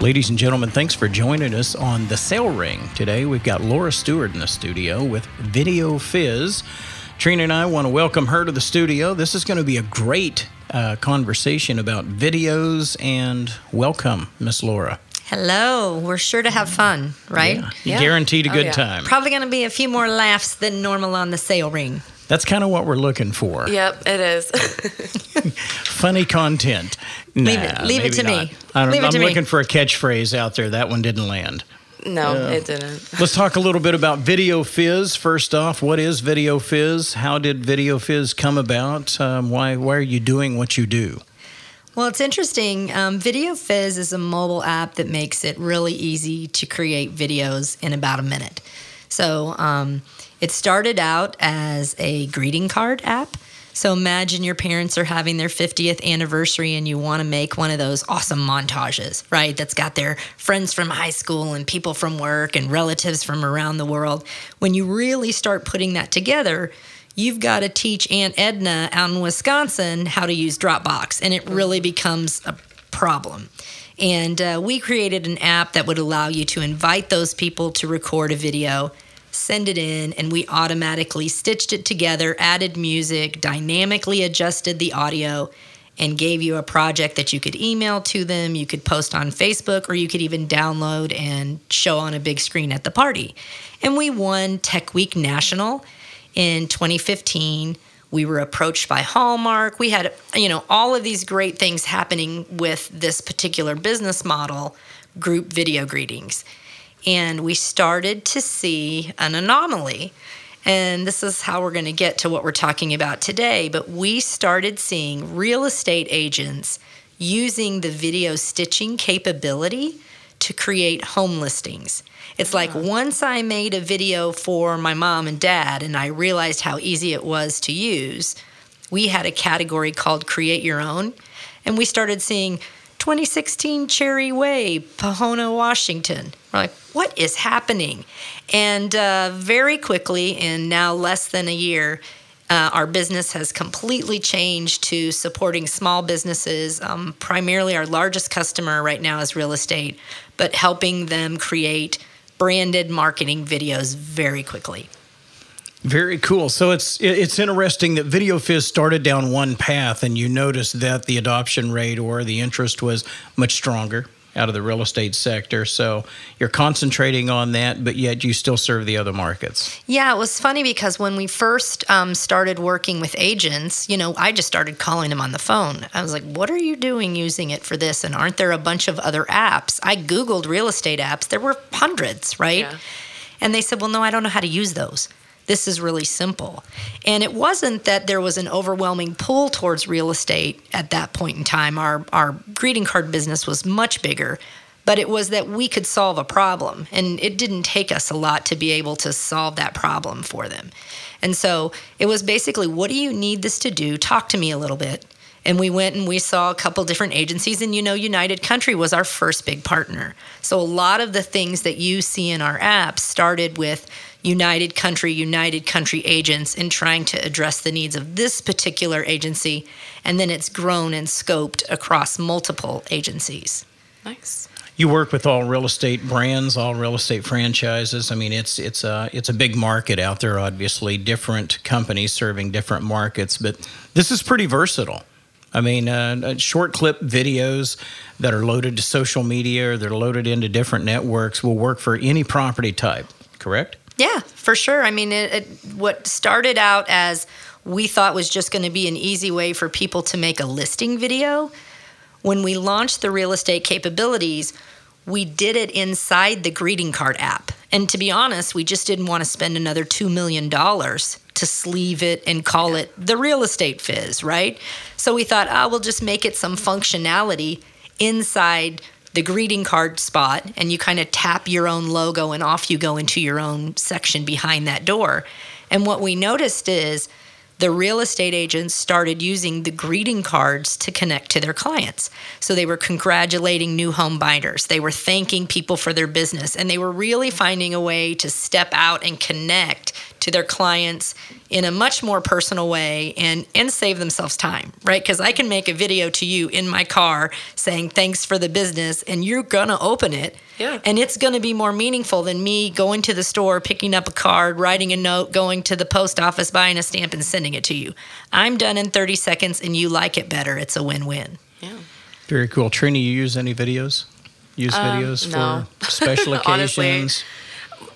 Ladies and gentlemen, thanks for joining us on the Sale Ring. Today we've got Laura Steward in the studio with Video Fizz. Trina and I want to welcome her to the studio. This is going to be a great uh, conversation about videos and welcome, Miss Laura. Hello. We're sure to have fun, right? Yeah. Yeah. Guaranteed a good oh, yeah. time. Probably going to be a few more laughs than normal on the sale ring. That's kind of what we're looking for. Yep, it is. Funny content. Nah, leave it, leave it to not. me. I leave I'm to looking me. for a catchphrase out there. That one didn't land. No, uh, it didn't. let's talk a little bit about Video Fizz. First off, what is Video Fizz? How did Video Fizz come about? Um, why, why are you doing what you do? Well, it's interesting. Um, Video Fizz is a mobile app that makes it really easy to create videos in about a minute. So, um, it started out as a greeting card app. So imagine your parents are having their 50th anniversary and you want to make one of those awesome montages, right? That's got their friends from high school and people from work and relatives from around the world. When you really start putting that together, you've got to teach Aunt Edna out in Wisconsin how to use Dropbox, and it really becomes a problem. And uh, we created an app that would allow you to invite those people to record a video send it in, and we automatically stitched it together, added music, dynamically adjusted the audio, and gave you a project that you could email to them, you could post on Facebook, or you could even download and show on a big screen at the party. And we won Tech Week National in 2015 we were approached by Hallmark. We had, you know, all of these great things happening with this particular business model, group video greetings and we started to see an anomaly. And this is how we're going to get to what we're talking about today. But we started seeing real estate agents using the video stitching capability to create home listings. It's like once I made a video for my mom and dad and I realized how easy it was to use, we had a category called Create Your Own. And we started seeing 2016 Cherry Way, Pohona, Washington. We're like, what is happening? And uh, very quickly, in now less than a year, uh, our business has completely changed to supporting small businesses. Um, primarily, our largest customer right now is real estate, but helping them create branded marketing videos very quickly. Very cool. So it's it's interesting that Video Fizz started down one path, and you noticed that the adoption rate or the interest was much stronger out of the real estate sector. So you're concentrating on that, but yet you still serve the other markets. Yeah, it was funny because when we first um, started working with agents, you know, I just started calling them on the phone. I was like, what are you doing using it for this? And aren't there a bunch of other apps? I Googled real estate apps, there were hundreds, right? Yeah. And they said, well, no, I don't know how to use those this is really simple. And it wasn't that there was an overwhelming pull towards real estate at that point in time. Our, our greeting card business was much bigger, but it was that we could solve a problem. And it didn't take us a lot to be able to solve that problem for them. And so it was basically, what do you need this to do? Talk to me a little bit. And we went and we saw a couple different agencies, and you know, United Country was our first big partner. So a lot of the things that you see in our app started with United Country, United Country agents in trying to address the needs of this particular agency. And then it's grown and scoped across multiple agencies. Nice. You work with all real estate brands, all real estate franchises. I mean, it's it's a it's a big market out there. Obviously, different companies serving different markets, but this is pretty versatile. I mean, uh, uh short clip videos that are loaded to social media or they're loaded into different networks will work for any property type. Correct? Yeah, for sure. I mean, it, it, what started out as we thought was just going to be an easy way for people to make a listing video, when we launched the real estate capabilities, we did it inside the greeting card app. And to be honest, we just didn't want to spend another $2 million to sleeve it and call it the real estate fizz, right? So we thought, oh, we'll just make it some functionality inside the greeting card spot and you kind of tap your own logo and off you go into your own section behind that door. And what we noticed is the real estate agents started using the greeting cards to connect to their clients. So they were congratulating new home buyers, they were thanking people for their business, and they were really finding a way to step out and connect to their clients in a much more personal way and and save themselves time, right? Because I can make a video to you in my car saying thanks for the business, and you're gonna open it, Yeah. and it's gonna be more meaningful than me going to the store, picking up a card, writing a note, going to the post office, buying a stamp, and sending it to you. I'm done in 30 seconds, and you like it better. It's a win-win. Yeah. Very cool. Trina, you use any videos? Use Um, videos no. for special Honestly.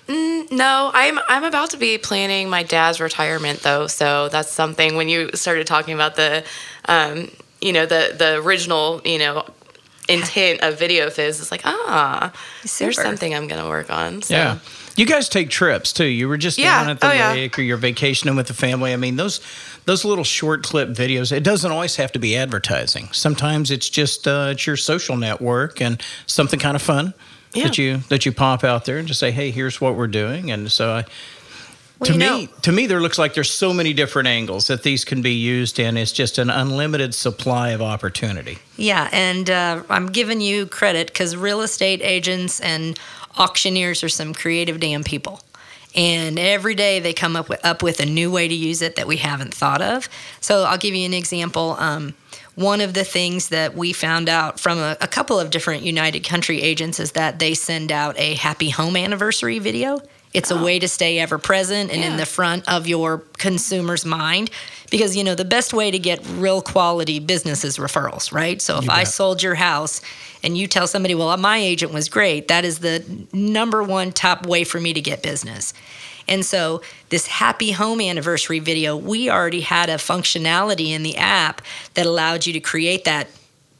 Occasions? No, I'm I'm about to be planning my dad's retirement though, so that's something. When you started talking about the, um, you know, the the original, you know, intent of Video Fizz, it's like ah, there's something I'm gonna work on. So. Yeah. You guys take trips too. You were just Yeah. down at the Oh, yeah. lake or you're vacationing with the family. I mean, those those little short clip videos, it doesn't always have to be advertising. Sometimes it's just uh, it's your social network and something kind of fun that you that you pop out there and just say, "Hey, here's what we're doing." And so I Well, to me, know- to me, there looks like there's so many different angles that these can be used in. It's just an unlimited supply of opportunity. Yeah, and uh, I'm giving you credit because real estate agents and auctioneers are some creative damn people. And every day they come up with, up with a new way to use it that we haven't thought of. So I'll give you an example. Um, one of the things that we found out from a, a couple of different United Country agents is that they send out a happy home anniversary video. It's a oh. way to stay ever present and in the front of your consumer's mind because you know the best way to get real quality business is referrals right so if i bet. sold your house and you tell somebody well my agent was great that is the number one top way for me to get business and so this happy home anniversary video we already had a functionality in the app that allowed you to create that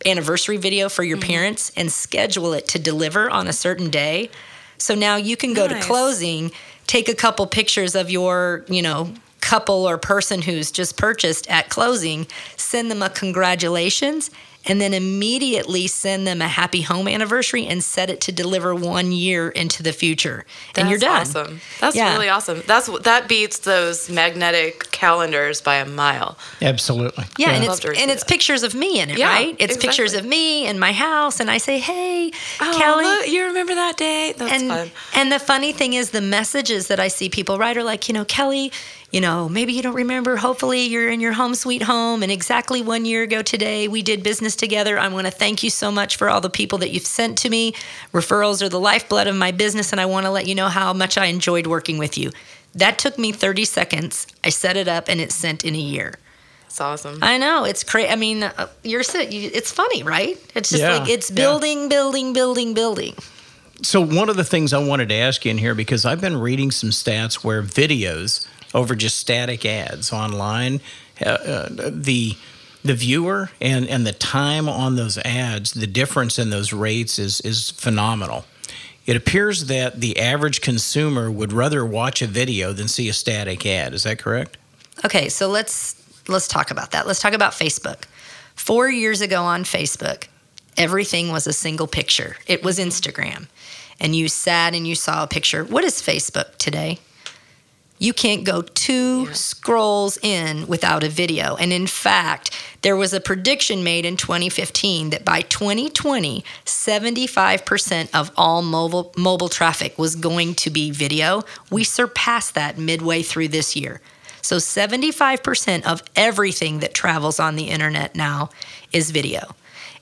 anniversary video for your mm-hmm. parents and schedule it to deliver on a certain day. So now you can go to closing, take a couple pictures of your, you know, couple or person who's just purchased at closing, send them a congratulations, and then immediately send them a happy home anniversary and set it to deliver one year into the future. and you're done. That's Awesome. That's Yeah. really awesome. That's that beats those magnetic calendars by a mile. Absolutely. Yeah, and it's and it's that. pictures of me in it, Yeah, right? It's pictures of me and my house, and I say, "Hey, Oh, Kelly." look, you remember that day? That's and fun. and the funny thing is, the messages that I see people write are like, you know, Kelly, you know, maybe you don't remember. Hopefully, you're in your home sweet home, and exactly one year ago today, we did business together. I want to thank you so much for all the people that you've sent to me. Referrals are the lifeblood of my business, and I want to let you know how much I enjoyed working with you. That took me 30 seconds. I set it up, and it sent in a year. It's awesome. I know it's crazy. I mean, uh, you're so, you, it's funny, right? It's just Yeah, like it's yeah. building, building, building, building. So one of the things I wanted to ask you in here because I've been reading some stats where videos over just static ads online, uh, uh, the the viewer and and the time on those ads, the difference in those rates is is phenomenal. It appears that the average consumer would rather watch a video than see a static ad. Is that correct? Okay, so let's let's talk about that. Let's talk about Facebook. Four years ago on Facebook, everything was a single picture. It was Instagram, and you sat and you saw a picture. What is Facebook today? You can't go two scrolls in without a video. And in fact, there was a prediction made in 2015 that by 2020, 75% of all mobile mobile traffic was going to be video. We surpassed that midway through this year. So 75% of everything that travels on the internet now is video.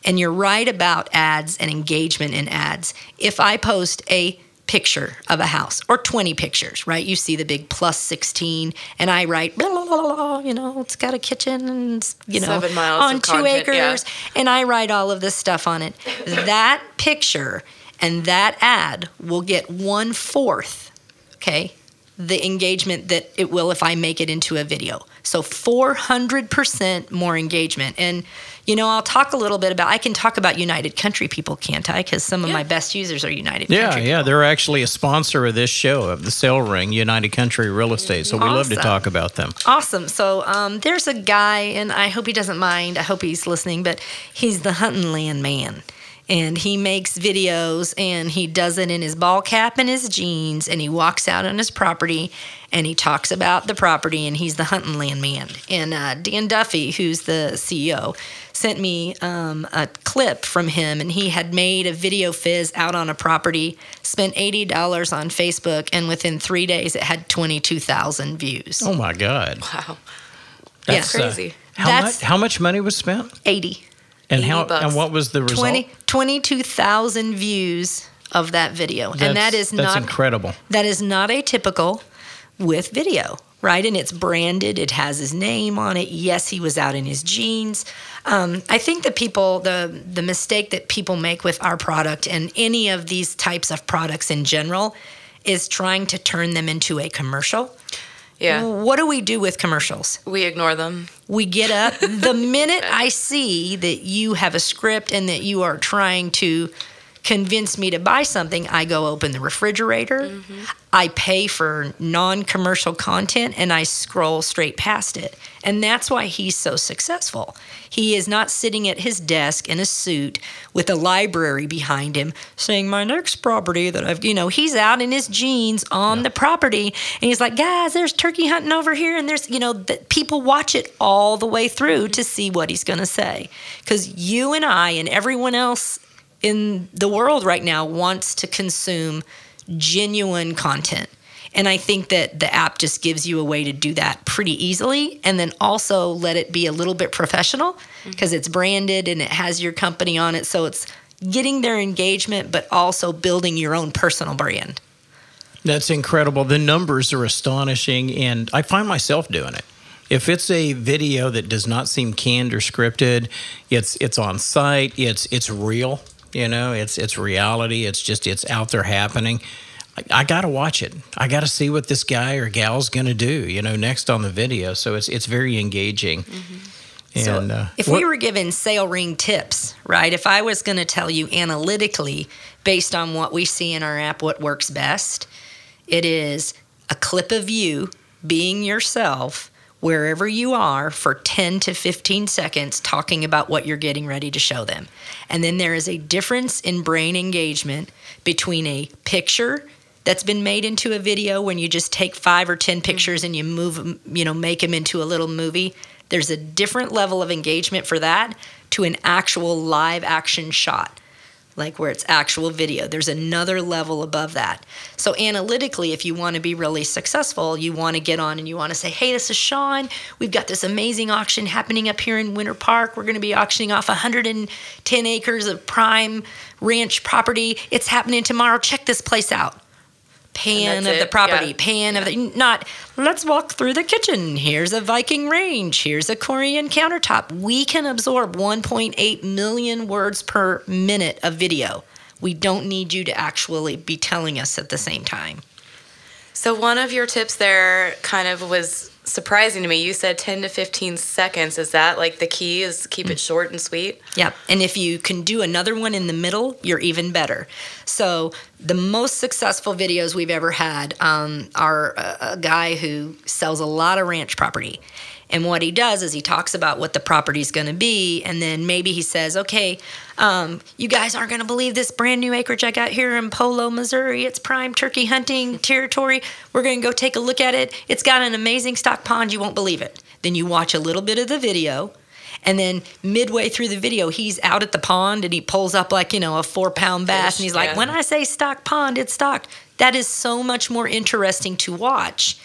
And you're right about ads and engagement in ads. If I post a picture of a house or 20 pictures, right? You see the big plus 16 and I write, blah, blah, blah, blah, you know, it's got a kitchen and, you know, Seven miles on two content, acres. yeah. And I write all of this stuff on it. that picture and that ad will get one fourth, okay, the engagement that it will if I make it into a video. So 400% more engagement. And, you know, I'll talk a little bit about, I can talk about United Country people, can't I? Because some of Yeah. my best users are United Yeah, Country. yeah. They're actually a sponsor of this show of the Sale Ring, United Country Real Estate. So we love to talk about them. Awesome. So um, there's a guy, and I hope he doesn't mind. I hope he's listening, but he's the hunting land man. And he makes videos and he does it in his ball cap and his jeans and he walks out on his property and he talks about the property and he's the hunting land man and uh, dan duffy who's the ceo sent me um, a clip from him and he had made a video fizz out on a property spent $80 on facebook and within three days it had 22000 views Oh my God. Wow. That's Yeah. uh, Crazy. how That's- much? How much money was spent? 80 And how? bucks. And what was the result? 20 22,000 views of that video. and That's- is that's not incredible. that is not atypical with video, right? And it's branded, it has his name on it. Yes, he was out in his jeans. Um, I think that people, the the mistake that people make with our product and any of these types of products in general, is trying to turn them into a commercial. Yeah. What do we do with commercials? We ignore them. We get up the minute I see that you have a script and that you are trying to convince me to buy something, I go open the refrigerator. Mm-hmm. I pay for non commercial content and I scroll straight past it. And that's why he's so successful. He is not sitting at his desk in a suit with a library behind him saying, My next property that I've, you know, he's out in his jeans on the property and he's like, Guys, there's turkey hunting over here. And there's, you know, that people watch it all the way through to mm-hmm. see what he's going to say. Because you and I and everyone else in the world right now wants to consume genuine content. And I think that the app just gives you a way to do that pretty easily and then also let it be a little bit professional mm-hmm. because it's branded and it has your company on it. So it's getting their engagement, but also building your own personal brand. That's incredible. The numbers are astonishing, and I find myself doing it. If it's a video that does not seem canned or scripted, it's it's on site, it's it's real. You know, it's it's reality. It's just it's out there happening. I, I got to watch it. I got to see what this guy or gal's going to do. You know, next on the video. So it's it's very engaging. So And uh, if what- we were given sale ring tips, right? If I was going to tell you analytically, based on what we see in our app, what works best, it is a clip of you being yourself wherever you are for 10 to 15 seconds talking about what you're getting ready to show them. And then there is a difference in brain engagement between a picture that's been made into a video when you just take 5 or 10 mm-hmm. pictures and you move you know make them into a little movie. There's a different level of engagement for that to an actual live action shot like where it's actual video. There's another level above that. So analytically, if you want to be really successful, you want to get on and you want to say, "Hey, this is Sean. We've got this amazing auction happening up here in Winter Park. We're going to be auctioning off 110 acres of prime ranch property. It's happening tomorrow. Check this place out." Pan of the property, yeah. pan of the not. Let's walk through the kitchen. Here's a Viking range. Here's a Corian countertop. We can absorb 1.8 million words per minute of video. We don't need you to actually be telling us at the same time. So one of your tips there kind of was surprising to me. You said 10 to 15 seconds. Is that like the key is keep it short and sweet? Yep. And if you can do another one in the middle, you're even better. So, the most successful videos we've ever had um, are a, a guy who sells a lot of ranch property. And what he does is he talks about what the property's going to be, and then maybe he says, "Okay, um, you guys aren't going to believe this brand new acreage I got here in Polo, Missouri. It's prime turkey hunting territory. We're going to go take a look at it. It's got an amazing stock pond. You won't believe it." Then you watch a little bit of the video, and then midway through the video, he's out at the pond and he pulls up like, you know, a four pound bass. Fish, and he's like, when I say stock pond, it's stocked. That is so much more interesting to watch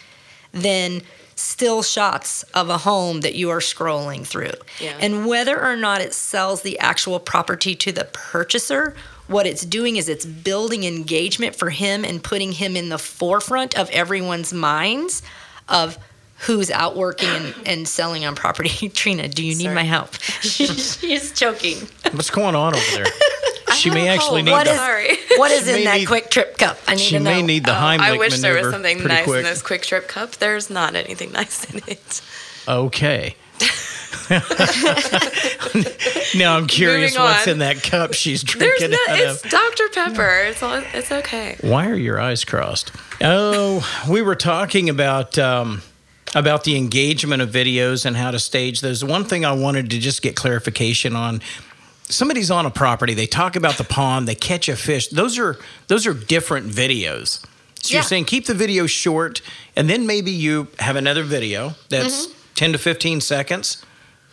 than still shots of a home that you are scrolling through. Yeah. And whether or not it sells the actual property to the purchaser, what it's doing is it's building engagement for him and putting him in the forefront of everyone's minds of who's out working and, and selling on property. Trina, do you need my help? She's choking. what's going on over there? she may actually need What the, is what is in that need- QuikTrip cup? I need she to know. may need the Heimlich I wish there was something nice quick. in this QuikTrip cup. There's not anything nice in it. Okay. now I'm curious what's in that cup she's drinking no. out It's of. Dr Pepper. It's all. It's okay. Why are your eyes crossed? Oh, we were talking about um, about the engagement of videos and how to stage those. One thing I wanted to just get clarification on. Somebody's on a property, they talk about the pond, they catch a fish. Those are those are different videos. So Yeah. you're saying keep the video short, and then maybe you have another video that's Mm-hmm. 10 to 15 seconds.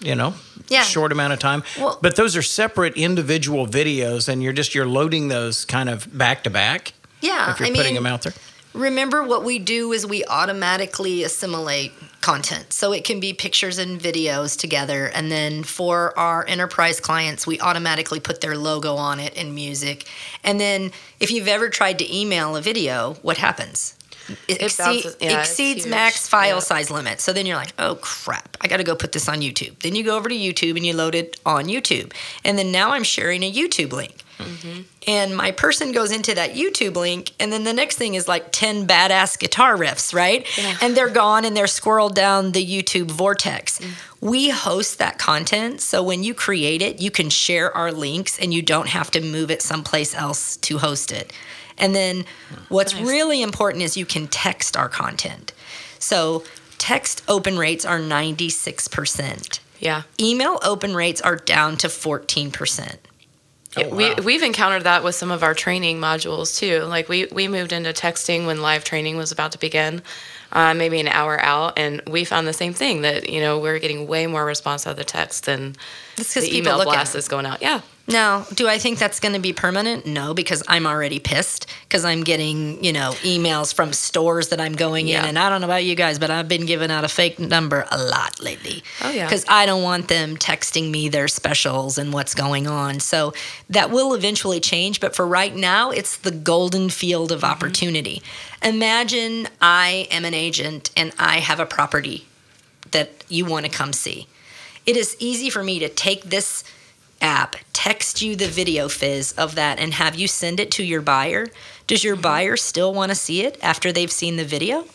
You know, Yeah. short amount of time. Well- but those are separate individual videos, and you're just you're loading those kind of back to back. Yeah, if you're I putting mean- them out there. Remember, what we do is we automatically assimilate content. So it can be pictures and videos together. And then for our enterprise clients, we automatically put their logo on it and music. And then if you've ever tried to email a video, what happens? It, exceed- yeah, exceeds max file Yeah. size limit. So then you're like, oh crap, I got to go put this on YouTube. Then you go over to YouTube and you load it on YouTube. And then now I'm sharing a YouTube link. Mm-hmm. And my person goes into that YouTube link, and then the next thing is like 10 badass guitar riffs, right? Yeah. And they're gone and they're squirreled down the YouTube vortex. Mm. We host that content. So when you create it, you can share our links and you don't have to move it someplace else to host it. And then what's Nice. really important is you can text our content. So text open rates are 96%. Yeah. Email open rates are down to 14%. Oh, wow. we, we've encountered that with some of our training modules too. Like we, we moved into texting when live training was about to begin, uh, maybe an hour out, and we found the same thing that you know we're getting way more response out of the text than the email blast is going out. Yeah, Now, do I think that's going to be permanent? No, because I'm already pissed because I'm getting, you know, emails from stores that I'm going Yeah. in. And I don't know about you guys, but I've been giving out a fake number a lot lately. Oh, yeah. Because I don't want them texting me their specials and what's going on. So that will eventually change. But for right now, it's the golden field of mm-hmm. opportunity. Imagine I am an agent and I have a property that you want to come see. It is easy for me to take this app, text you the video fizz of that, and have you send it to your buyer. Does your mm-hmm. buyer still want to see it after they've seen the video?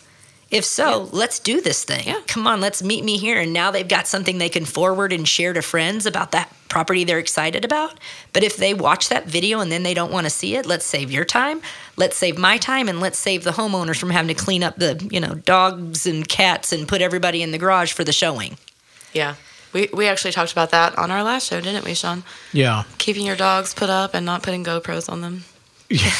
If so, let's do this thing. Yeah. Come on, let's meet me here. And now they've got something they can forward and share to friends about that property they're excited about. But if they watch that video and then they don't want to see it, let's save your time. Let's save my time and let's save the homeowners from having to clean up the, you know, dogs and cats and put everybody in the garage for the showing. yeah. We, we actually talked about that on our last show, didn't we, Sean? Yeah, Keeping your dogs put up and not putting GoPros on them. yeah,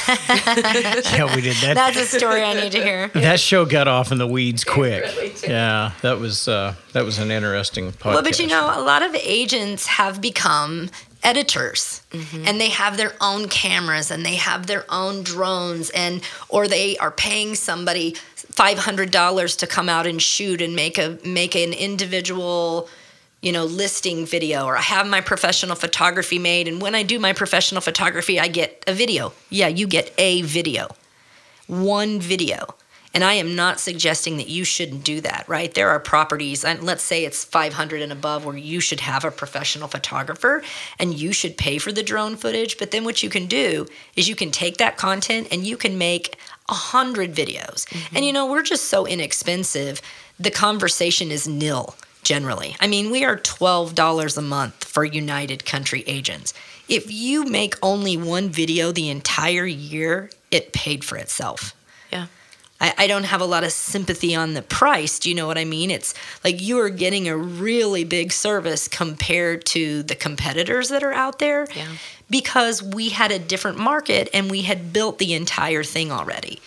yeah, we did that. That's a story I need to hear. that show got off in the weeds quick. really yeah, that was uh, that was an interesting podcast. Well, but you know, a lot of agents have become editors and they have their own cameras and they have their own drones and or they are paying somebody $500 to come out and shoot and make a make an individual you know listing video or I have my professional photography made and when I do my professional photography I get a video. Yeah, you get a video. One video. And I am not suggesting that you shouldn't do that, right? There are properties, and let's say it's 500 and above, where you should have a professional photographer and you should pay for the drone footage. But then what you can do is you can take that content and you can make a hundred videos. And mm-hmm. you know, we're just so inexpensive. The conversation is nil generally. I mean, we are $12 a month for United Country agents. If you make only one video the entire year, it paid for itself. Yeah. I, I don't have a lot of sympathy on the price. Do you know what I mean? It's like you are getting a really big service compared to the competitors that are out there Yeah. because we had a different market and we had built the entire thing already.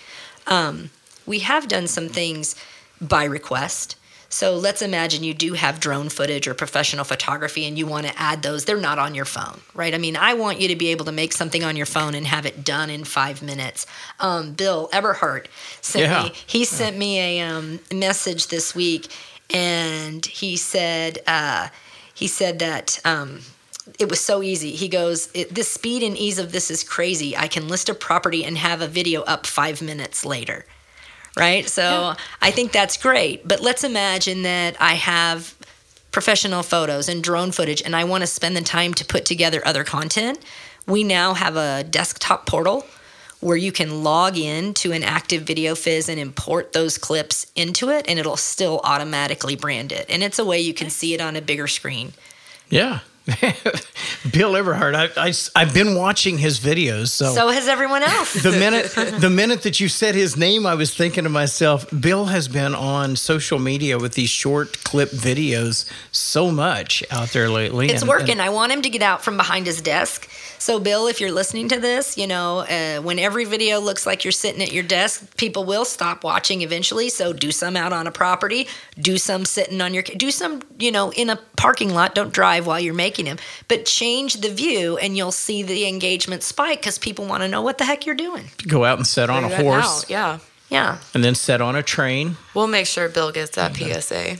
Um, we have done some things by request. So let's imagine you do have drone footage or professional photography and you want to add those. They're not on your phone, right? I mean, I want you to be able to make something on your phone and have it done in five minutes. Um, Bill Eberhardt sent Yeah. me, he sent me a um, message this week and he said, uh, he said that um, it was so easy. He goes, "The speed and ease of this is crazy. I can list a property and have a video up five minutes later." Right. So I think that's great. But let's imagine that I have professional photos and drone footage, and I want to spend the time to put together other content. We now have a desktop portal where you can log in to an active video fizz and import those clips into it and it'll still automatically brand it and it's a way you can see it on a bigger screen Yeah. Bill Everhart, I, I, have been watching his videos. So, so has everyone else. the minute the minute that you said his name, I was thinking to myself, Bill has been on social media with these short clip videos so much out there lately. It's and, working. And I want him to get out from behind his desk. So, Bill, if you're listening to this, you know, uh, when every video looks like you're sitting at your desk, people will stop watching eventually. So, do some out on a property, do some sitting on your, do some, you know, in a parking lot. Don't drive while you're making them, but change the view and you'll see the engagement spike because people want to know what the heck you're doing. Go out and sit on a horse. Out. Yeah. Yeah. And then sit on a train. We'll make sure Bill gets that PSA.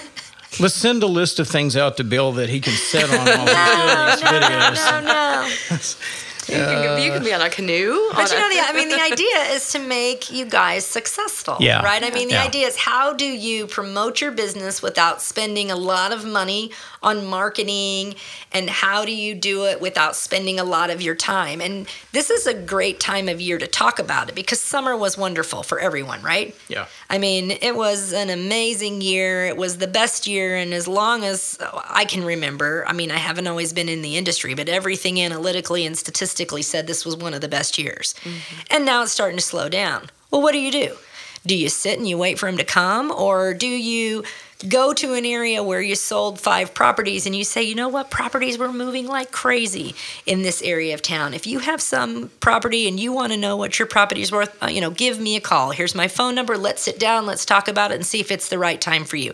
Let's send a list of things out to Bill that he can set on no, these no, videos. No, no, no. You can, you can be on a canoe. But you know, the, I mean, the idea is to make you guys successful, yeah. right? I mean, the yeah. idea is how do you promote your business without spending a lot of money on marketing, and how do you do it without spending a lot of your time? And this is a great time of year to talk about it because summer was wonderful for everyone, right? Yeah. I mean, it was an amazing year. It was the best year, and as long as I can remember, I mean, I haven't always been in the industry, but everything analytically and statistically statistically said this was one of the best years. Mm-hmm. And now it's starting to slow down. Well, what do you do? Do you sit and you wait for him to come? Or do you go to an area where you sold five properties and you say, you know what, properties were moving like crazy in this area of town. If you have some property and you want to know what your property is worth, uh, you know, give me a call. Here's my phone number. Let's sit down, let's talk about it and see if it's the right time for you.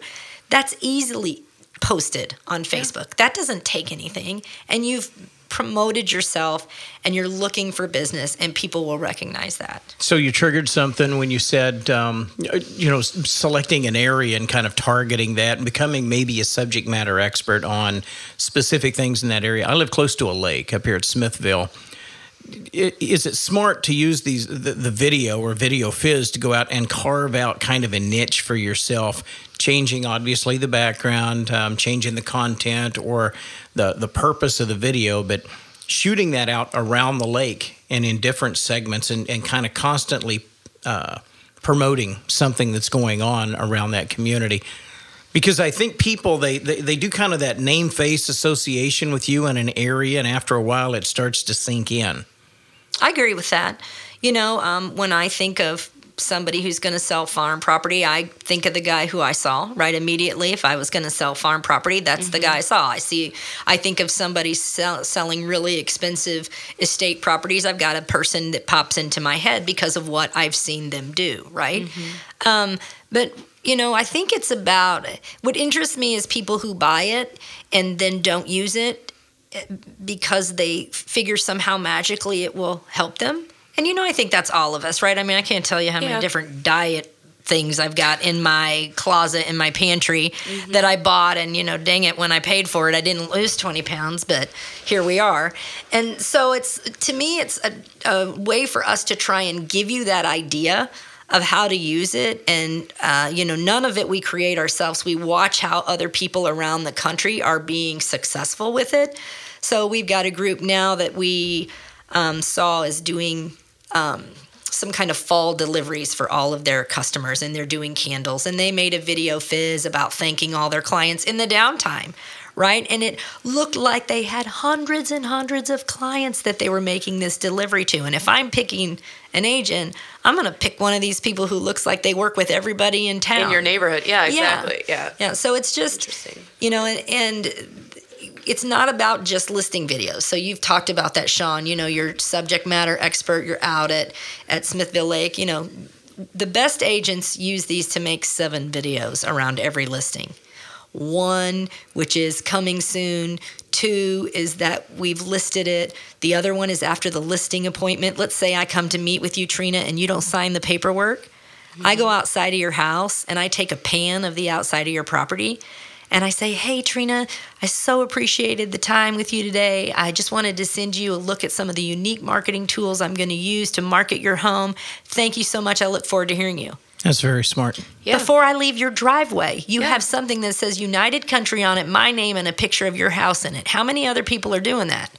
That's easily posted on Facebook. Yeah. That doesn't take anything. And you've promoted yourself and you're looking for business and people will recognize that. So you triggered something when you said um, you know selecting an area and kind of targeting that and becoming maybe a subject matter expert on specific things in that area. I live close to a lake up here at smithville is it smart to use these the, the, video or video fizz to go out and carve out kind of a niche for yourself changing obviously the background um, changing the content or the the purpose of the video but shooting that out around the lake and in different segments and, and kind of constantly uh, promoting something that's going on around that community because I think people they, they they do kind of that name face association with you in an area, and after a while, it starts to sink in. I agree with that. You know, um, when I think of somebody who's going to sell farm property, I think of the guy who I saw right immediately. If I was going to sell farm property, that's mm-hmm. the guy I saw. I see. I think of somebody sell, selling really expensive estate properties. I've got a person that pops into my head because of what I've seen them do. Right. Mm-hmm. Um, but you know, I think it's about what interests me is people who buy it and then don't use it because they figure somehow magically it will help them. And you know, I think that's all of us, right? I mean, I can't tell you how yeah. many different diet things I've got in my closet in my pantry mm-hmm. that I bought and you know dang it when I paid for it I didn't lose 20 pounds but here we are and so it's to me it's a, a way for us to try and give you that idea of how to use it and uh, you know none of it we create ourselves we watch how other people around the country are being successful with it so we've got a group now that we um, saw is doing um, some kind of fall deliveries for all of their customers, and they're doing candles. And they made a video fizz about thanking all their clients in the downtime, right? And it looked like they had hundreds and hundreds of clients that they were making this delivery to. And if I'm picking an agent, I'm going to pick one of these people who looks like they work with everybody in town. In your neighborhood. Yeah, exactly. Yeah. Yeah. yeah. So it's just, you know, and, and it's not about just listing videos. So you've talked about that, Sean. You know, you're subject matter expert. You're out at at Smithville Lake. You know, the best agents use these to make seven videos around every listing. One, which is coming soon. Two is that we've listed it. The other one is after the listing appointment. Let's say I come to meet with you, Trina, and you don't sign the paperwork. Mm-hmm. I go outside of your house and I take a pan of the outside of your property and I say, Hey, Trina, I so appreciated the time with you today. I just wanted to send you a look at some of the unique marketing tools I'm going to use to market your home. Thank you so much. I look forward to hearing you. That's very smart. Yeah. Before I leave your driveway, you yeah. have something that says United Country on it, my name, and a picture of your house in it. How many other people are doing that?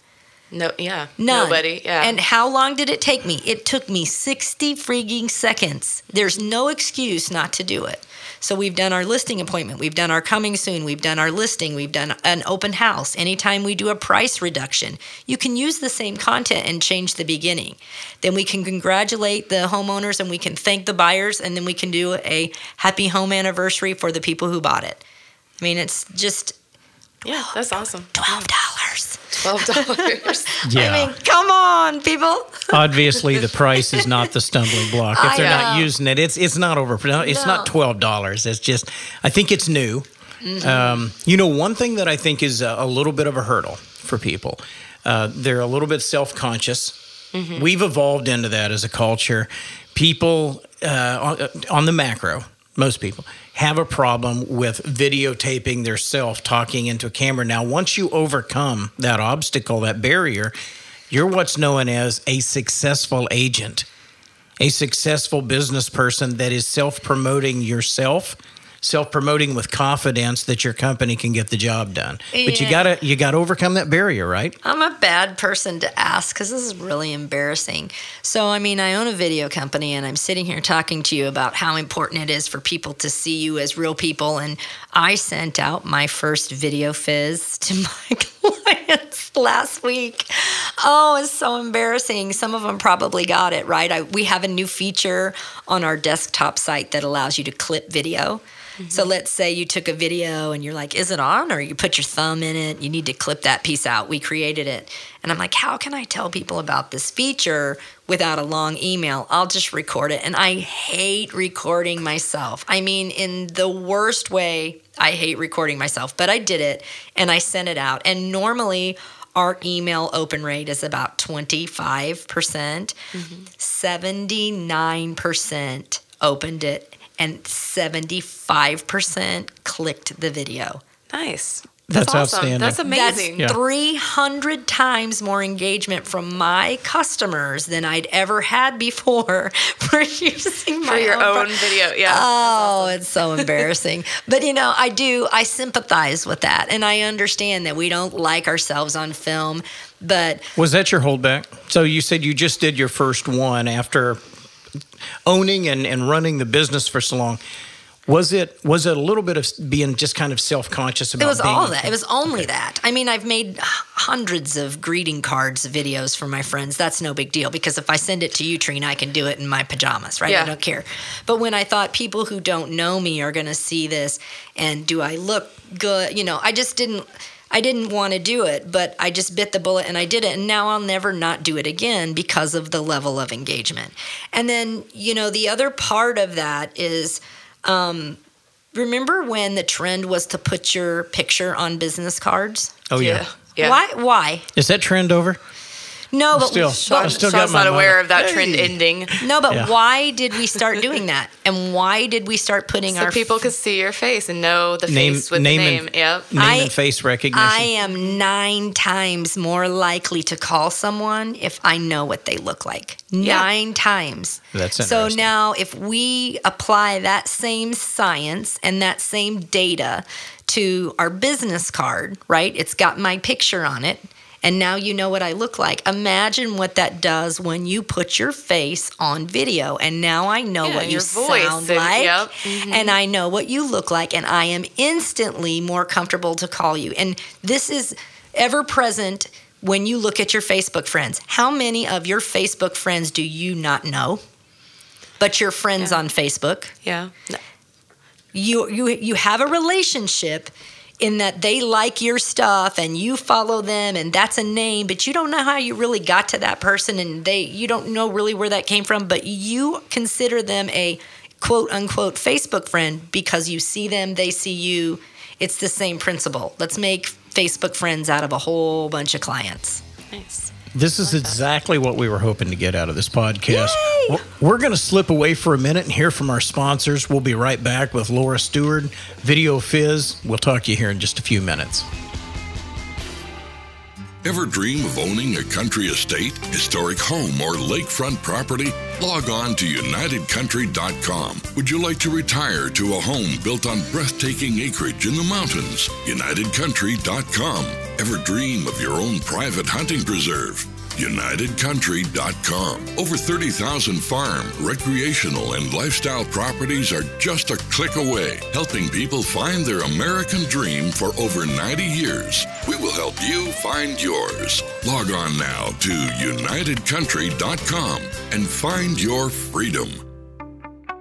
No, yeah, None. nobody. Yeah, And how long did it take me? It took me 60 freaking seconds. There's no excuse not to do it. So we've done our listing appointment, we've done our coming soon, we've done our listing, we've done an open house. Anytime we do a price reduction, you can use the same content and change the beginning. Then we can congratulate the homeowners and we can thank the buyers and then we can do a happy home anniversary for the people who bought it. I mean, it's just yeah, that's awesome. $12. Twelve dollars. Yeah. I mean, come on, people. Obviously, the price is not the stumbling block. If I they're not using it, it's it's not over. It's No. not twelve dollars. It's just, I think it's new. Mm-hmm. Um, you know, one thing that I think is a, a little bit of a hurdle for people. Uh, they're a little bit self conscious. Mm-hmm. We've evolved into that as a culture. People uh, on, on the macro, most people have a problem with videotaping their self talking into a camera. Now, once you overcome that obstacle, that barrier, you're what's known as a successful agent, a successful business person that is self promoting yourself. Self promoting with confidence that your company can get the job done, but you gotta you gotta overcome that barrier, right? I'm a bad person to ask because this is really embarrassing. So, I mean, I own a video company and I'm sitting here talking to you about how important it is for people to see you as real people. And I sent out my first video fizz to my clients last week. Oh, it's so embarrassing. Some of them probably got it, right? I, we have a new feature on our desktop site that allows you to clip video. So let's say you took a video and you're like, is it on? Or you put your thumb in it, you need to clip that piece out. We created it. And I'm like, how can I tell people about this feature without a long email? I'll just record it. And I hate recording myself. I mean, in the worst way, I hate recording myself, but I did it and I sent it out. And normally, our email open rate is about 25%. percent mm-hmm. 79% opened it and 75% clicked the video. Nice. That's awesome. outstanding. That's amazing. Yeah. That's 300 times more engagement from my customers than I'd ever had before for using my For your pro- own video, yeah. Oh, it's so embarrassing. but you know, I do, I sympathize with that. And I understand that we don't like ourselves on film. But Was that your holdback? So you said you just did your first one after owning and, and running the business for so long. Was it was it a little bit of being just kind of self conscious about? It was being all that. It was only that. I mean, I've made hundreds of greeting cards videos for my friends. That's no big deal because if I send it to you, Trina, I can do it in my pajamas, right? I don't care. But when I thought people who don't know me are going to see this and do I look good? You know, I just didn't. I didn't want to do it, but I just bit the bullet and I did it. And now I'll never not do it again because of the level of engagement. And then, you know, the other part of that is um, remember when the trend was to put your picture on business cards? Oh yeah. Yeah. Why? Why? Is that trend over? No, but Still- but- Sean- still got Sean's not aware money. of that trend ending. no, but Yeah. why did we start doing that? And why did we start putting So our people could see your face and know the Name- face with name the and- name. Yep. Name I- and face recognition. I am nine times more likely to call someone if I know what they look like. Yeah. Nine times. That's so now, if we apply that same science and that same data to our business card, right? It's got my picture on it. And now you know what I look like. Imagine what that does when you put your face on video. And now I know Yeah, what you voice sound and- like. yep. Mm-hmm. And I know what you look like. And I am instantly more comfortable to call you. And this is ever present when you look at your Facebook friends. How many of your Facebook friends do you not know? But you're friends Yeah. on Facebook. Yeah. You you you have a relationship in that they like your stuff and you follow them and that's a name but you don't know how you really got to that person and they you don't know really where that came from but you consider them a quote unquote Facebook friend because you see them they see you. It's the same principle. Let's make Facebook friends out of a whole bunch of clients. Nice. This is exactly what we were hoping to get out of this podcast. Yay! We're- We're going to slip away for a minute and hear from our sponsors. We'll be right back with Laura Steward, Video Fizz. We'll talk to you here in just a few minutes. Ever dream of owning a country estate, historic home, or lakefront property? Log on to UnitedCountry.com. Would you like to retire to a home built on breathtaking acreage in the mountains? UnitedCountry.com. Ever dream of your own private hunting preserve? UnitedCountry.com. Over 30,000 farm, recreational, and lifestyle properties are just a click away, helping people find their American dream for over 90 years. We will help you find yours. Log on now to UnitedCountry.com and find your freedom.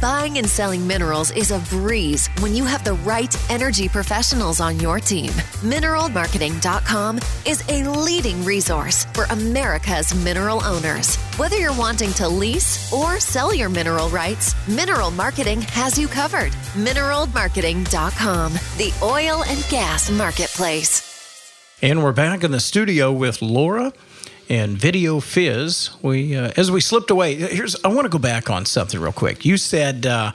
Buying and selling minerals is a breeze when you have the right energy professionals on your team. Mineralmarketing.com is a leading resource for America's mineral owners. Whether you're wanting to lease or sell your mineral rights, Mineral Marketing has you covered. Mineralmarketing.com, the oil and gas marketplace. And we're back in the studio with Laura and Video Fizz. We, uh, as we slipped away, here's I want to go back on something real quick. You said uh,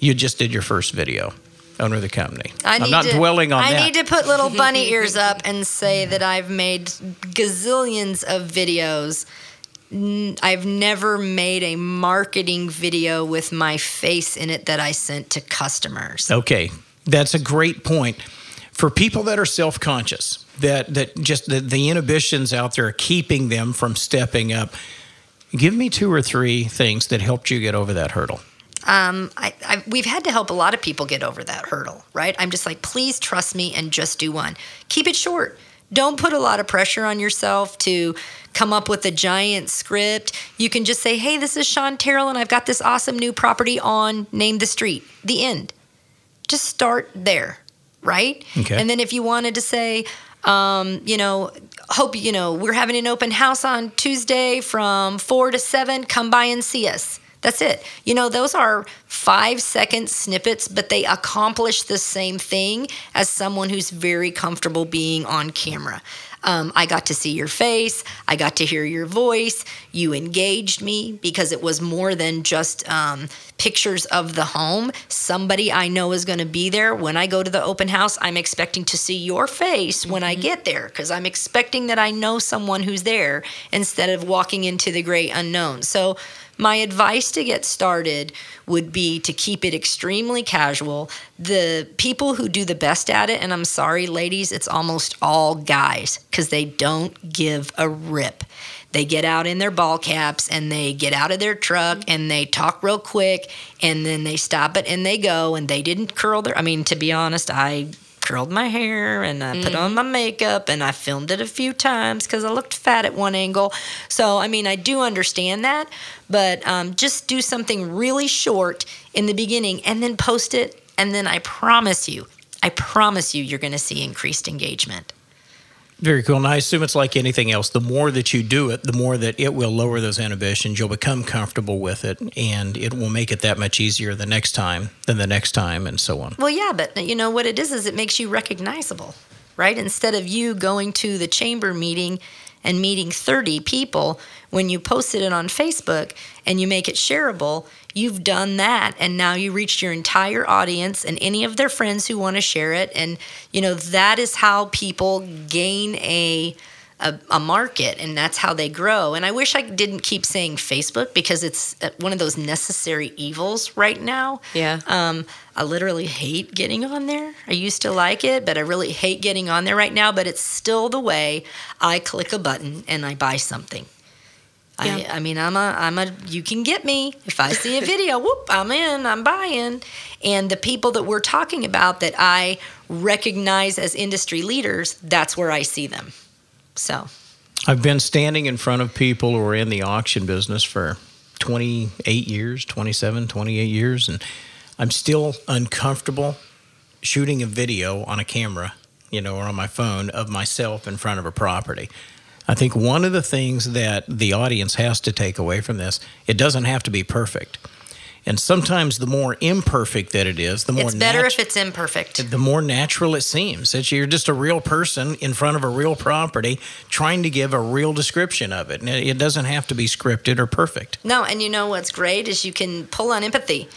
you just did your first video under the company. I am not to, dwelling on I that. need to put little bunny ears up and say that I've made gazillions of videos. I've never made a marketing video with my face in it that I sent to customers. Okay, that's a great point. For people that are self-conscious, that that just the, the inhibitions out there are keeping them from stepping up. Give me two or three things that helped you get over that hurdle. um, I, I, we've had to help a lot of people get over that hurdle, right? I'm just like, please trust me and just do one. Keep it short. Don't put a lot of pressure on yourself to come up with a giant script. You can just say, hey, this is Sean Terrell, and I've got this awesome new property on Name the Street. The end. Just start there, right? Okay. And then if you wanted to say, um, you know, hope, you know, we're having an open house on Tuesday from four to seven, come by and see us. That's it. You know, those are five second snippets, but they accomplish the same thing as someone who's very comfortable being on camera. Um, I got to see your face. I got to hear your voice. You engaged me because it was more than just um, pictures of the home. Somebody I know is going to be there. When I go to the open house, I'm expecting to see your face when I get there because I'm expecting that I know someone who's there instead of walking into the great unknown. So, my advice to get started would be to keep it extremely casual. The people who do the best at it, and I'm sorry, ladies, it's almost all guys because they don't give a rip. They get out in their ball caps and they get out of their truck mm-hmm. and they talk real quick and then they stop it and they go and they didn't curl their. I mean, to be honest, I curled my hair and I put on my makeup and I filmed it a few times because I looked fat at one angle. So, I mean, I do understand that, but um, just do something really short in the beginning and then post it. And then I promise you, I promise you, you're going to see increased engagement. Very cool. And I assume it's like anything else. The more that you do it, the more that it will lower those inhibitions. You'll become comfortable with it, and it will make it that much easier the next time than the next time, and so on. Well, yeah, but you know what it is is it makes you recognizable, right? Instead of you going to the chamber meeting and meeting 30 people, when you posted it on Facebook and you make it shareable, you've done that and now you reached your entire audience and any of their friends who want to share it and you know that is how people gain a a, a market and that's how they grow. And I wish I didn't keep saying Facebook because it's uh, one of those necessary evils right now. Yeah. Um, I literally hate getting on there. I used to like it, but I really hate getting on there right now. But it's still the way I click a button and I buy something. I, I mean, I'm a, I'm a, you can get me. If I see a video, whoop, I'm in, I'm buying. And the people that we're talking about that I recognize as industry leaders, that's where I see them. So I've been standing in front of people who are in the auction business for 28 years, 27, 28 years, and I'm still uncomfortable shooting a video on a camera, you know, or on my phone of myself in front of a property. I think one of the things that the audience has to take away from this, it doesn't have to be perfect. And sometimes the more imperfect that it is, the more it's better nat- if it's imperfect. the more natural it seems that you're just a real person in front of a real property trying to give a real description of it. And it it doesn't have to be scripted or perfect. No, and you know what's great is you can pull on empathy.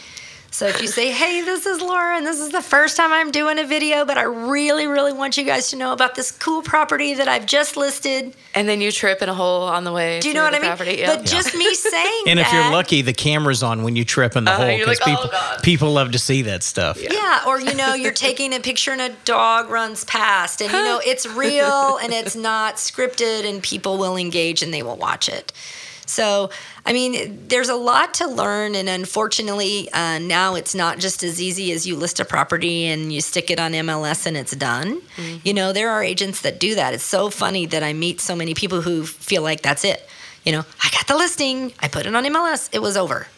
So if you say, "Hey, this is Laura, and this is the first time I'm doing a video, but I really, really want you guys to know about this cool property that I've just listed," And then you trip in a hole on the way. do you know what I mean? Property. Yeah. But just me saying And if you're lucky, the camera's on when you trip in the Uh-huh, hole because like, "Oh, people God." people love to see that stuff. Yeah. Yeah, or you know, you're taking a picture and a dog runs past, and you know it's real and it's not scripted, and people will engage and they will watch it. So, I mean, there's a lot to learn, and unfortunately, uh, now it's not just as easy as you list a property and you stick it on MLS and it's done. You know, there are agents that do that. It's so funny that I meet so many people who feel like that's it. You know, I got the listing, I put it on MLS, it was over.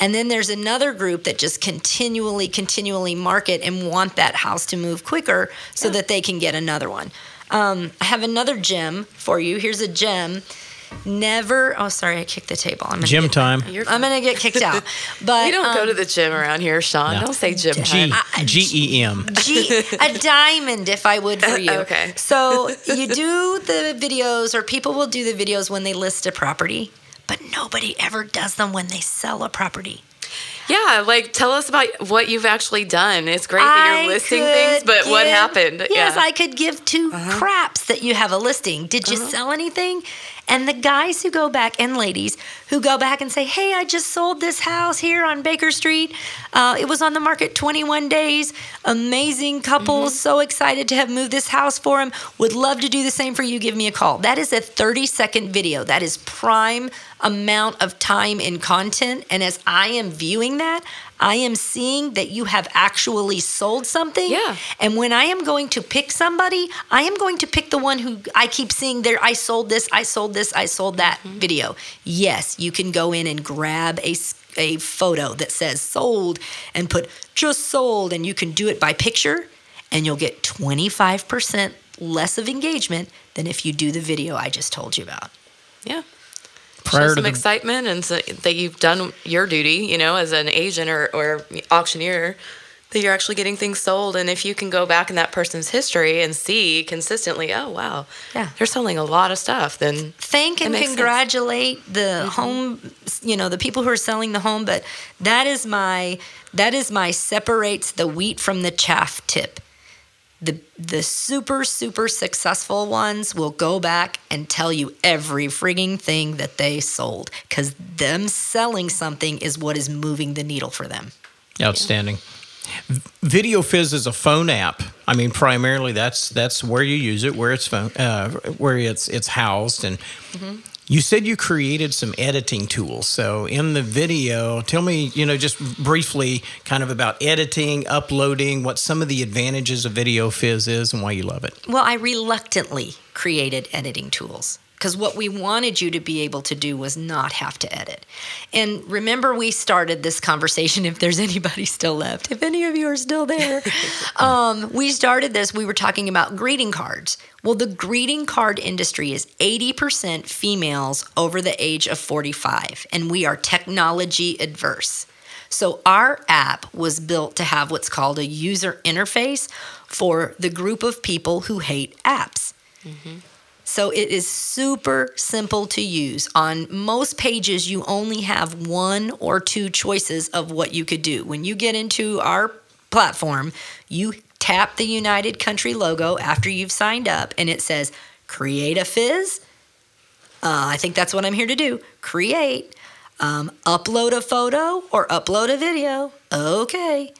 And then there's another group that just continually, continually market and want that house to move quicker so that they can get another one. Um, I have another gem for you. Here's a gem. Never. Oh, sorry, I kicked the table. I'm gonna Gym get, time. You're I'm gonna get kicked out. But we don't go um, to the gym around here, Sean. No. Don't say gym G time. G E M. G, a diamond, if I would for you. Okay. So you do the videos, or people will do the videos when they list a property, but nobody ever does them when they sell a property. Yeah, like tell us about what you've actually done. It's great that you're listing things, but what happened? Yes, yeah. Uh-huh. I could give 2 craps that you have a listing. Did you sell anything? And the guys who go back and ladies who go back and say, "Hey, I just sold this house here on Baker Street. Uh, it was on the market 21 days. Amazing couple, Mm-hmm. so excited to have moved this house for him. Would love to do the same for you. Give me a call." That is a 30 second video. That is prime amount of time in content. And as I am viewing that, I am seeing that you have actually sold something. Yeah. And when I am going to pick somebody, I am going to pick the one who I keep seeing there. I sold this, I sold this, I sold that Mm-hmm. video. Yes, you can go in and grab a a photo that says sold and put just sold, and you can do it by picture, and you'll get 25% less of engagement than if you do the video I just told you about. yeah. Prior Show to some the- excitement and so that you've done your duty, you know, as an agent or, or auctioneer, that you're actually getting things sold. And if you can go back in that person's history and see consistently, oh, wow, Yeah. they're selling a lot of stuff, then thank and makes sense. congratulate the home you know the people who are selling the home but that is my that is my separates the wheat from the chaff tip the the super super successful ones will go back and tell you every frigging thing that they sold because them selling something is what is moving the needle for them Outstanding. Video Fizz is a phone app. I mean, primarily that's that's where you use it, where it's phone, uh, where it's it's housed. And you said you created some editing tools. So in the video, tell me, you know, just briefly, kind of about editing, uploading, what some of the advantages of Video Fizz is, and why you love it. Well, I reluctantly created editing tools because what we wanted you to be able to do was not have to edit. And remember, we started this conversation, if there's anybody still left, if any of you are still there, um, we started this, we were talking about greeting cards. Well, the greeting card industry is 80% females over the age of 45, and we are technology adverse. So our app was built to have what's called a user interface for the group of people who hate apps. So it is super simple to use. On most pages, you only have one or two choices of what you could do. When you get into our platform, you tap the United Country logo after you've signed up, and it says create a fizz. Uh, I think that's what I'm here to do. Create, um, upload a photo or upload a video. Okay.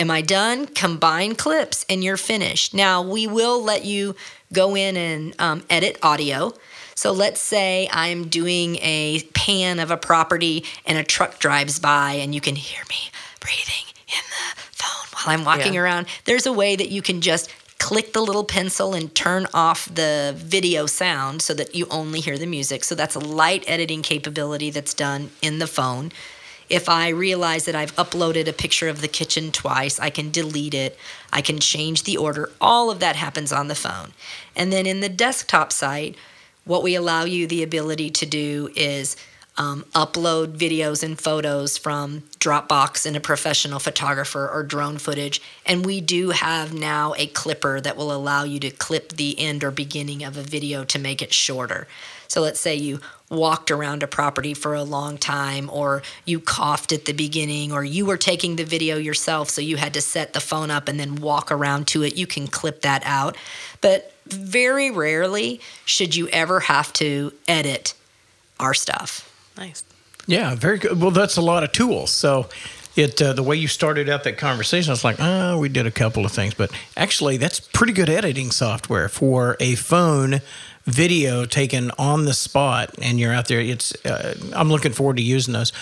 Am I done? Combine clips and you're finished. Now, we will let you go in and um, edit audio. So let's say I'm doing a pan of a property and a truck drives by and you can hear me breathing in the phone while I'm walking Yeah. around. There's a way that you can just click the little pencil and turn off the video sound so that you only hear the music. So that's a light editing capability that's done in the phone. If I realize that I've uploaded a picture of the kitchen twice, I can delete it. I can change the order. All of that happens on the phone. And then in the desktop site, what we allow you the ability to do is um, upload videos and photos from Dropbox and a professional photographer or drone footage. And we do have now a clipper that will allow you to clip the end or beginning of a video to make it shorter. So let's say you walked around a property for a long time, or you coughed at the beginning, or you were taking the video yourself, so you had to set the phone up and then walk around to it. You can clip that out. But very rarely should you ever have to edit our stuff. Nice. Yeah, very good. Well, that's a lot of tools. So, it uh, the way you started out that conversation, I was like, oh, we did a couple of things, but actually, that's pretty good editing software for a phone video taken on the spot, and you're out there. It's uh, I'm looking forward to using those.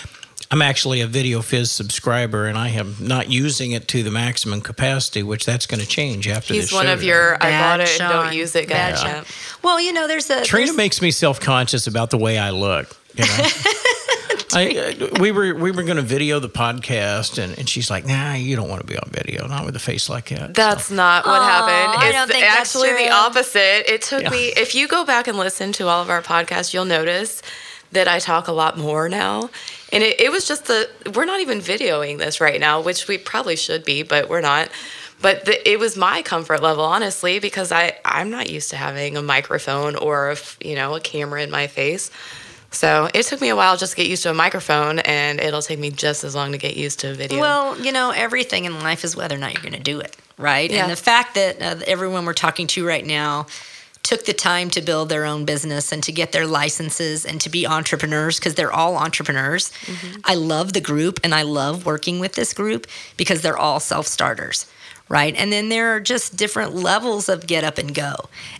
I'm actually a Video Fizz subscriber, and I am not using it to the maximum capacity, which that's going to change after this. He's this one show of today. your I Bad bought it and Sean. don't use it Bad guys. Yeah. Well, you know, there's a Trina there's- makes me self conscious about the way I look. You know, I, uh, we were we were going to video the podcast, and, and she's like, "Nah, you don't want to be on video, not with a face like that." That's not what happened. I It's don't think that's actually the opposite. It took Yeah. me, if you go back and listen to all of our podcasts, you'll notice that I talk a lot more now. And it, it was just the, we're not even videoing this right now, which we probably should be, but we're not. But the, it was my comfort level, honestly, because I, I'm not used to having a microphone or, a, f- you know, a camera in my face. So it took me a while just to get used to a microphone, and it'll take me just as long to get used to a video. Well, you know, everything in life is whether or not you're going to do it, right? Yeah. And the fact that uh, everyone we're talking to right now took the time to build their own business and to get their licenses and to be entrepreneurs because they're all entrepreneurs. I love the group and I love working with this group because they're all self starters. Right. And then there are just different levels of get up and go.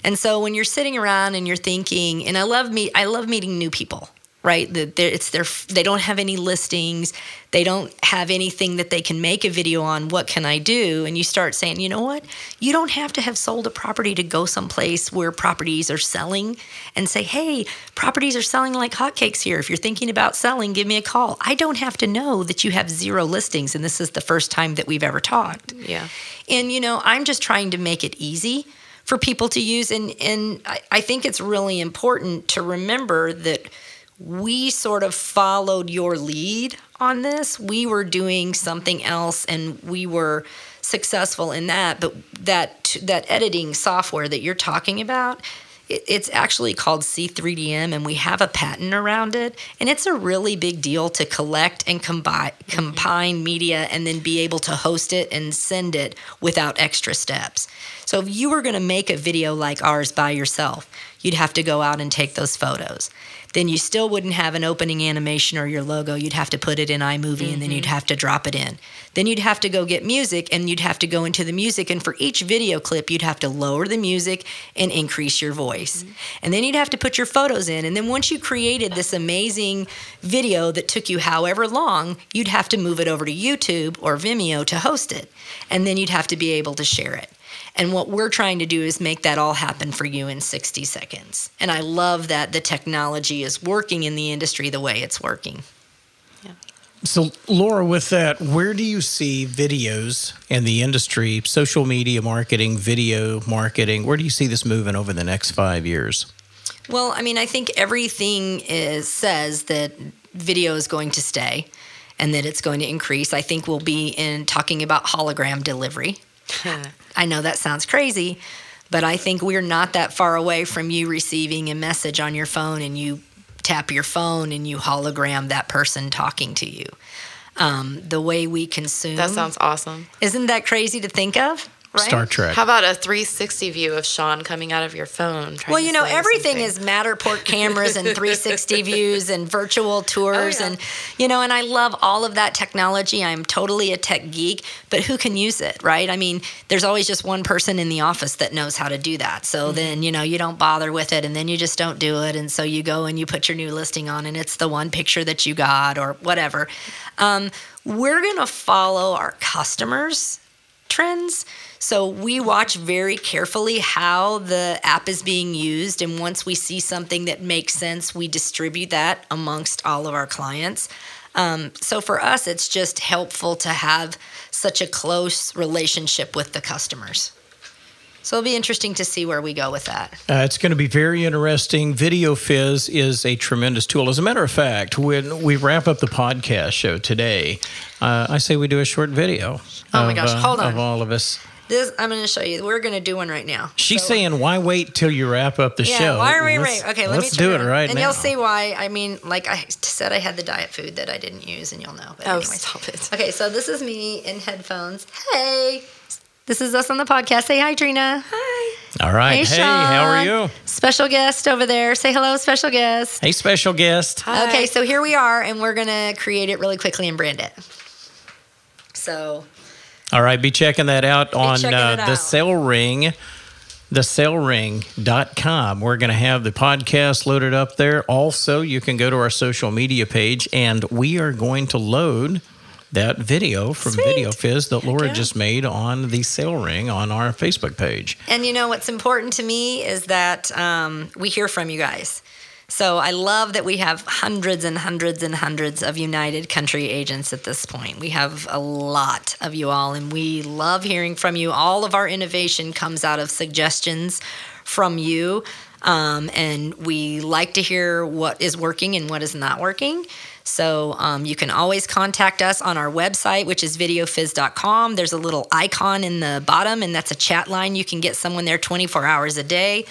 And so when you're sitting around and you're thinking, and I love me, I love meeting new people, right? That it's their, they don't have any listings, they don't have anything that they can make a video on. What can I do? And you start saying, you know what? You don't have to have sold a property to go someplace where properties are selling and say, hey, properties are selling like hotcakes here. If you're thinking about selling, give me a call. I don't have to know that you have zero listings and this is the first time that we've ever talked. yeah. And you know, I'm just trying to make it easy for people to use. And and I, I think it's really important to remember that we sort of followed your lead on this. We were doing something else and we were successful in that. But that that editing software that you're talking about, it's actually called C3DM, and we have a patent around it. And it's a really big deal to collect and combine, mm-hmm. combine media and then be able to host it and send it without extra steps. So if you were going to make a video like ours by yourself, you'd have to go out and take those photos. Then you still wouldn't have an opening animation or your logo. You'd have to put it in iMovie and then you'd mm-hmm. have to drop it in. Then you'd have to go get music and you'd have to go into the music. And for each video clip, you'd have to lower the music and increase your voice. Mm-hmm. And then you'd have to put your photos in. And then once you created this amazing video that took you however long, you'd have to move it over to YouTube or Vimeo to host it. And then you'd have to be able to share it. And what we're trying to do is make that all happen for you in 60 seconds. And I love that the technology is working in the industry the way it's working. So, Laura, with that, where do you see videos in the industry, social media marketing, video marketing? Where do you see this moving over the next five years? Well, I mean, I think everything is says that video is going to stay and that it's going to increase. I think we'll be in talking about hologram delivery. I know that sounds crazy, but I think we're not that far away from you receiving a message on your phone and you tap your phone and you hologram that person talking to you. Um, the way we consume. That sounds awesome. Isn't that crazy to think of? Right? Star Trek. How about a 360 view of Sean coming out of your phone? trying Well, to you know, everything something? is Matterport cameras and 360 views and virtual tours. Oh, yeah. And, you know, and I love all of that technology. I'm totally a tech geek, but who can use it, right? I mean, there's always just one person in the office that knows how to do that. So Mm-hmm. then, you know, you don't bother with it and then you just don't do it. And so you go and you put your new listing on and it's the one picture that you got or whatever. Um, we're going to follow our customers' trends. So we watch very carefully how the app is being used. And once we see something that makes sense, we distribute that amongst all of our clients. Um, so for us, it's just helpful to have such a close relationship with the customers. So it'll be interesting to see where we go with that. Uh, it's going to be very interesting. Video Fizz is a tremendous tool. As a matter of fact, when we wrap up the podcast show today, uh, I say we do a short video. Oh my of, gosh, uh, hold on. Of all of us. This I'm going to show you. We're going to do one right now. She's So- saying, "Why wait till you wrap up the Yeah, show?" why are we Let's- right? Okay, let let's me do turn it right and now. And you'll see why. I mean, like I said, I had the diet food that I didn't use, and you'll know. But Oh, anyways. stop it. Okay, so this is me in headphones. Hey, this is us on the podcast. Say hi, Trina. Hi. All right. Hey, Hey, how are you? Special guest over there. Say hello, special guest. Hey, special guest. Hi. Okay, so here we are, and we're gonna create it really quickly and brand it. So All right, be checking that out on checking uh, it the out. Sale Ring, thesalering.com. We're going to have the podcast loaded up there. Also, you can go to our social media page, and we are going to load that video from Sweet. Video Fizz that Laura just made on the Sale Ring on our Facebook page. And you know what's important to me is that um, we hear from you guys. So I love that we have hundreds and hundreds and hundreds of United Country agents at this point. We have a lot of you all, and we love hearing from you. All of our innovation comes out of suggestions from you. Um, and we like to hear what is working and what is not working. So um, you can always contact us on our website, which is videofizz.com. There's a little icon in the bottom, and that's a chat line. You can get someone there 24 hours a day.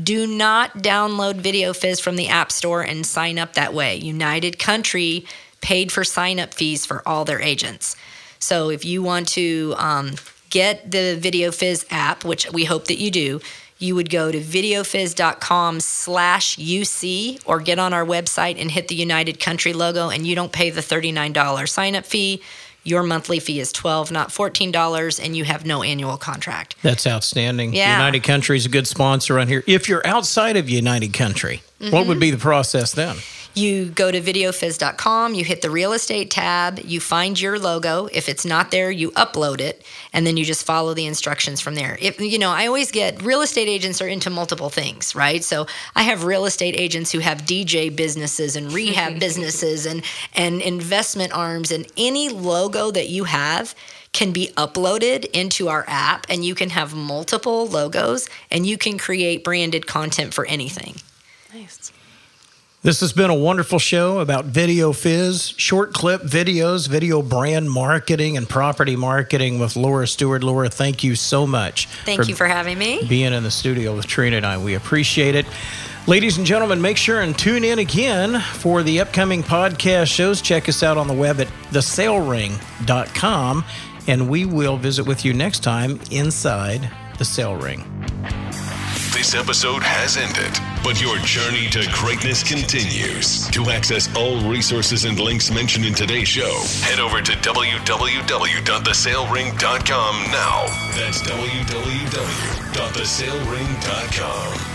Do not download VideoFizz from the App Store and sign up that way. United Country paid for sign up fees for all their agents. So if you want to um, get the VideoFizz app, which we hope that you do, you would go to videofizz.com slash UC or get on our website and hit the United Country logo, and you don't pay the $39 sign up fee. Your monthly fee is 12, not $14, and you have no annual contract. That's outstanding. Yeah. United Country is a good sponsor on here. If you're outside of United Country, what Mm-hmm. would be the process then? You go to videofizz.com, you hit the real estate tab, you find your logo. If it's not there, you upload it, and then you just follow the instructions from there. If you know, I always get real estate agents are into multiple things, right? So I have real estate agents who have DJ businesses and rehab businesses and and investment arms and any logo that you have can be uploaded into our app and you can have multiple logos and you can create branded content for anything. This has been a wonderful show about Video Fizz, short clip videos, video brand marketing, and property marketing with Laura Steward. Laura, thank you so much. Thank you for having me. being in the studio with Trina and I. We appreciate it. Ladies and gentlemen, make sure and tune in again for the upcoming podcast shows. Check us out on the web at thesalering.com, and we will visit with you next time inside the Sale Ring. This episode has ended, but your journey to greatness continues. To access all resources and links mentioned in today's show, head over to www.thesalering.com now. That's www.thesalering.com.